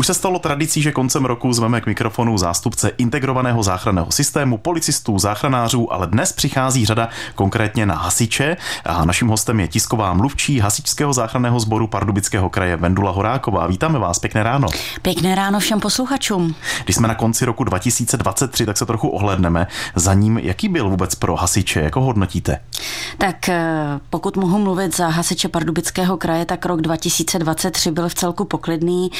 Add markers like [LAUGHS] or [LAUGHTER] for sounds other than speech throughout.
Už se stalo tradicí, že koncem roku zveme k mikrofonu zástupce integrovaného záchranného systému, policistů, záchranářů, ale dnes přichází řada konkrétně na hasiče a naším hostem je tisková mluvčí hasičského záchranného sboru Pardubického kraje Vendula Horáková. Vítáme vás, pěkné ráno. Pěkné ráno všem posluchačům. Když jsme na konci roku 2023, tak se trochu ohledneme za ním, jaký byl vůbec pro hasiče, jako hodnotíte? Tak eh, pokud mohu mluvit za hasiče Pardubického kraje, tak rok 2023 byl v celku poklidný.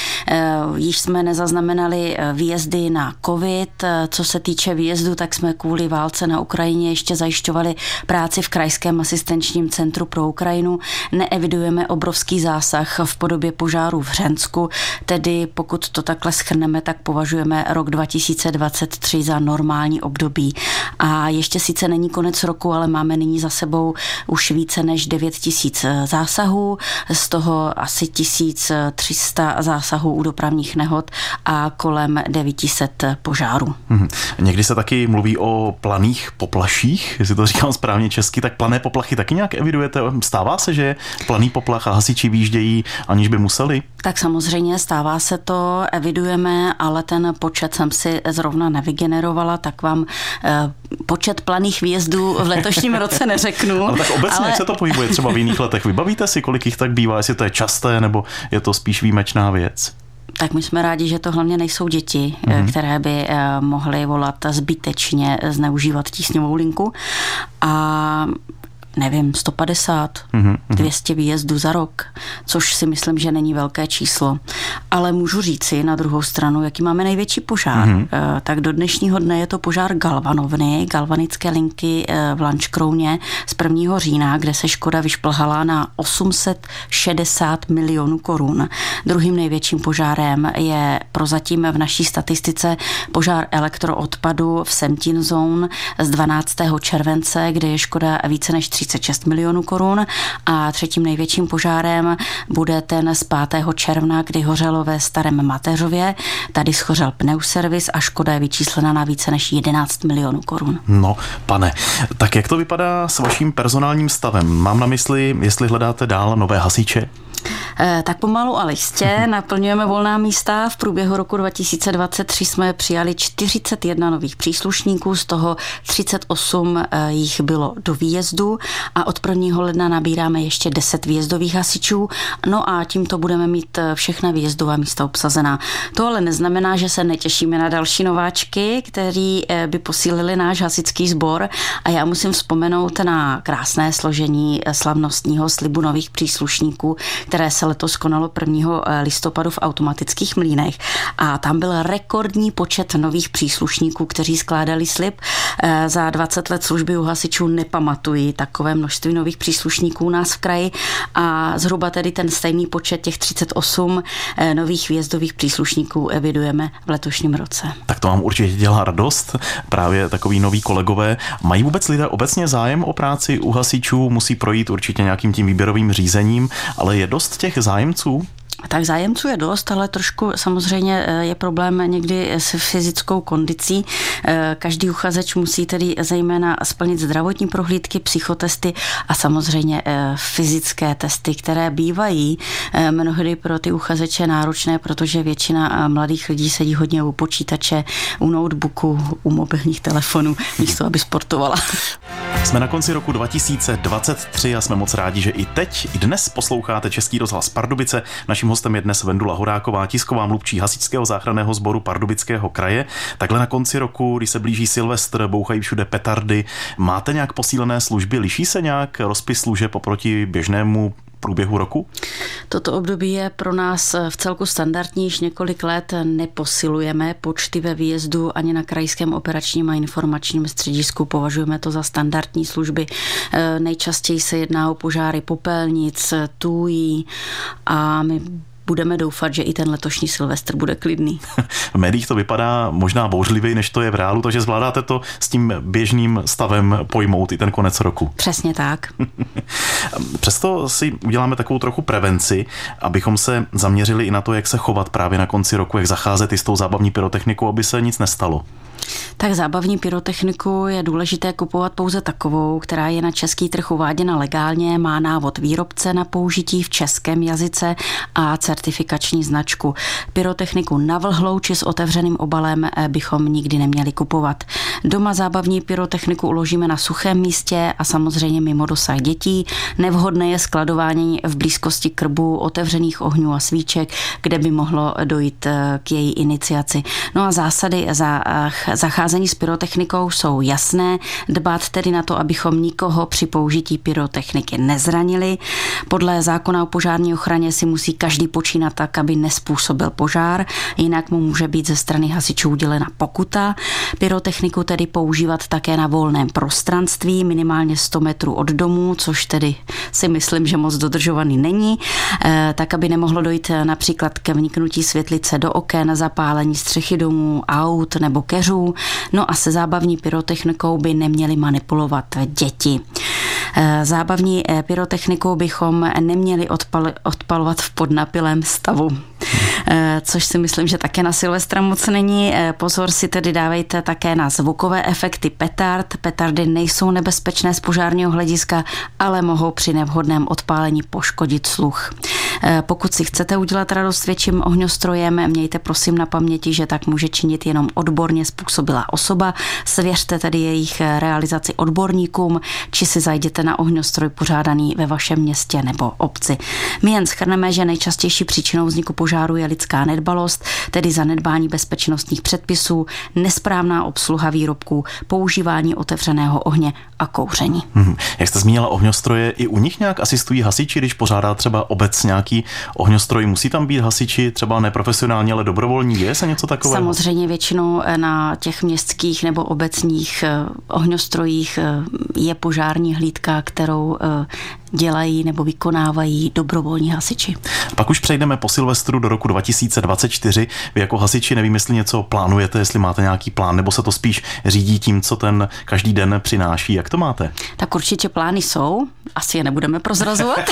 Eh, již jsme nezaznamenali eh, výjezdy na covid. Co se týče výjezdu, tak jsme kvůli válce na Ukrajině ještě zajišťovali práci v Krajském asistenčním centru pro Ukrajinu. Neevidujeme obrovský zásah v podobě požáru v Hřensku, tedy pokud to takhle schrneme, tak považujeme rok 2023 za normální období. A ještě sice není konec roku, ale máme nyní za sebou už více než 9 tisíc zásahů, z toho asi 1300 zásahů u dopravních nehod a kolem 900 požárů. Hmm. Někdy se taky mluví o planých poplaších, jestli to říkám správně česky, tak plané poplachy taky nějak evidujete? Stává se, že planý poplach a hasiči výjíždějí, aniž by museli? Tak samozřejmě stává se to, evidujeme, ale ten počet jsem si zrovna nevygenerovala, tak vám eh, počet planých výjezdů v letošním [LAUGHS] roce neřeknu. ale tak obecně, ale... jak se to pohybuje třeba v jiných letech? Vybavíte si, kolik jich tak bývá, jestli to je časté, nebo je to spíš výjimečná věc? Tak my jsme rádi, že to hlavně nejsou děti, mm-hmm. které by eh, mohly volat zbytečně zneužívat tísňovou linku. A nevím, 150, mm-hmm. 200 výjezdů za rok, což si myslím, že není velké číslo. Ale můžu říci na druhou stranu, jaký máme největší požár. Mm-hmm. Tak do dnešního dne je to požár Galvanovny, galvanické linky eh, v Lančkrouně z 1. října, kde se škoda vyšplhala na 860 milionů korun. Druhým největším požárem je prozatím v naší statistice požár elektroodpadu v Semtin Zone z 12. července, kde je škoda více než 36 milionů korun a třetím největším požárem bude ten z 5. června, kdy hořelo ve Starém Mateřově. Tady schořel pneuservis a škoda je vyčíslena na více než 11 milionů korun. No, pane, tak jak to vypadá s vaším personálním stavem? Mám na mysli, jestli hledáte dál nové hasiče? Eh, tak pomalu ale jistě naplňujeme volná místa. V průběhu roku 2023 jsme přijali 41 nových příslušníků, z toho 38 eh, jich bylo do výjezdu a od 1. ledna nabíráme ještě 10 výjezdových hasičů. No a tímto budeme mít eh, všechna výjezdová místa obsazená. To ale neznamená, že se netěšíme na další nováčky, kteří by posílili náš hasičský sbor a já musím vzpomenout na krásné složení slavnostního slibu nových příslušníků, které se letos konalo 1. Eh, listopadu v automatických mlínech a tam byl rekordní počet nových příslušníků, kteří skládali slib. Eh, za 20 let služby u hasičů nepamatuji takové množství nových příslušníků u nás v kraji a zhruba tedy ten stejný počet těch 38 eh, nových výjezdových příslušníků evidujeme v letošním roce. Tak to vám určitě dělá radost. Právě takový noví kolegové. Mají vůbec lidé obecně zájem o práci u hasičů? Musí projít určitě nějakým tím výběrovým řízením, ale je dost těch zájemců? Tak zájemců je dost, ale trošku samozřejmě eh, je problém někdy s fyzickou kondicí. Eh, každý uchazeč musí tedy zejména splnit zdravotní prohlídky, psychotesty a samozřejmě eh, fyzické testy, které bývají mnohdy pro ty uchazeče náročné, protože většina mladých lidí sedí hodně u počítače, u notebooku, u mobilních telefonů, místo aby sportovala. [LAUGHS] Jsme na konci roku 2023 a jsme moc rádi, že i teď, i dnes posloucháte Český rozhlas Pardubice. Naším hostem je dnes Vendula Horáková, tisková mluvčí Hasičského záchranného sboru Pardubického kraje. Takhle na konci roku, kdy se blíží Silvestr, bouchají všude petardy, máte nějak posílené služby? Liší se nějak rozpis služeb oproti běžnému průběhu roku? Toto období je pro nás v celku standardní, již několik let neposilujeme počty ve výjezdu ani na krajském operačním a informačním středisku. Považujeme to za standardní služby. E, nejčastěji se jedná o požáry popelnic, tůjí a my budeme doufat, že i ten letošní Silvestr bude klidný. [LAUGHS] v médiích to vypadá možná bouřlivěji, než to je v reálu, takže zvládáte to s tím běžným stavem pojmout i ten konec roku. Přesně tak. [LAUGHS] Přesto si uděláme takovou trochu prevenci, abychom se zaměřili i na to, jak se chovat právě na konci roku, jak zacházet i s tou zábavní pyrotechnikou, aby se nic nestalo. Tak zábavní pyrotechniku je důležité kupovat pouze takovou, která je na český trh uváděna legálně, má návod výrobce na použití v českém jazyce a certifikační značku. Pyrotechniku navlhlou či s otevřeným obalem eh, bychom nikdy neměli kupovat. Doma zábavní pyrotechniku uložíme na suchém místě a samozřejmě mimo dosah dětí. Nevhodné je skladování v blízkosti krbu, otevřených ohňů a svíček, kde by mohlo dojít eh, k její iniciaci. No a zásady za eh, zacházení s pyrotechnikou jsou jasné. Dbát tedy na to, abychom nikoho při použití pyrotechniky nezranili. Podle zákona o požární ochraně si musí každý počínat tak, aby nespůsobil požár, jinak mu může být ze strany hasičů udělena pokuta. Pyrotechniku tedy používat také na volném prostranství, minimálně 100 metrů od domu, což tedy si myslím, že moc dodržovaný není, eh, tak aby nemohlo dojít například ke vniknutí světlice do oken, zapálení střechy domů, aut nebo keřů. No a se zábavní pyrotechnikou by neměli manipulovat děti. Eh, zábavní eh, pyrotechnikou bychom neměli odpal, odpalovat v podnapilém stavu. Eh, což si myslím, že také na Silvestra moc není. Eh, pozor si tedy dávejte také na zvukové efekty petard. Petardy nejsou nebezpečné z požárního hlediska, ale mohou při nevhodném odpálení poškodit sluch. Eh, pokud si chcete udělat radost větším ohňostrojem, mějte prosím na paměti, že tak může činit jenom odborně způsobilá osoba. Svěřte tedy jejich realizaci odborníkům, či si zajděte na ohňostroj pořádaný ve vašem městě nebo obci. My jen schrneme, že nejčastější příčinou vzniku požáru je lidská nedbalost, tedy zanedbání bezpečnostních předpisů, nesprávná obsluha výrobků, používání otevřeného ohně a kouření. Hmm. Jak jste zmínila ohňostroje, i u nich nějak asistují hasiči, když pořádá třeba obec nějaký ohňostroj, musí tam být hasiči třeba neprofesionálně, ale dobrovolní, je se něco takového? Samozřejmě většinou eh, na těch městských nebo obecních eh, ohňostrojích eh, je požární hlídka, kterou dělají nebo vykonávají dobrovolní hasiči. Pak už přejdeme po Silvestru do roku 2024. Vy jako hasiči nevím, jestli něco plánujete, jestli máte nějaký plán, nebo se to spíš řídí tím, co ten každý den přináší. Jak to máte? Tak určitě plány jsou, asi je nebudeme prozrazovat,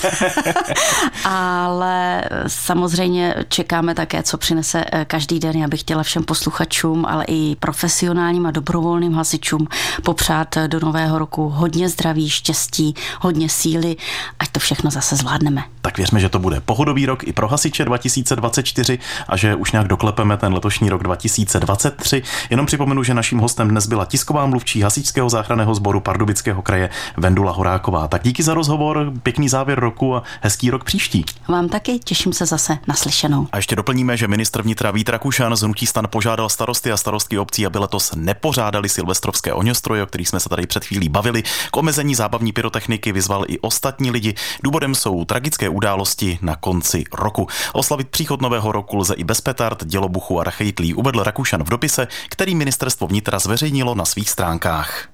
[LAUGHS] ale samozřejmě čekáme také, co přinese eh, každý den. Já bych chtěla všem posluchačům, ale i profesionálním a dobrovolným hasičům popřát do nového roku hodně zdraví, štěstí, hodně síly, ať to všechno zase zvládneme. Tak věřme, že to bude pohodový rok i pro hasiče 2024 a že už nějak doklepeme ten letošní rok 2023. Jenom připomenu, že naším hostem dnes byla tisková mluvčí hasičského záchranného sboru Pardubického kraje Vendula Horáková. Tak díky za rozhovor, pěkný závěr roku a hezký rok příští. Vám taky, těším se zase naslyšenou. A ještě doplníme, že ministr vnitra Vít Rakušan z Hnutí stan požádal starosty a starostky obcí, aby letos nepořádali silvestrovské ohňostroje, o kterých jsme se tady před chvílí bavili. K omezení zábavní pyrotechniky vyzval i ostatní lidi. Důvodem jsou tragické události na konci roku. Oslavit příchod nového roku lze i bez petard, dělobuchu a rachejtlí, uvedl Rakušan v dopise, který ministerstvo vnitra zveřejnilo na svých stránkách.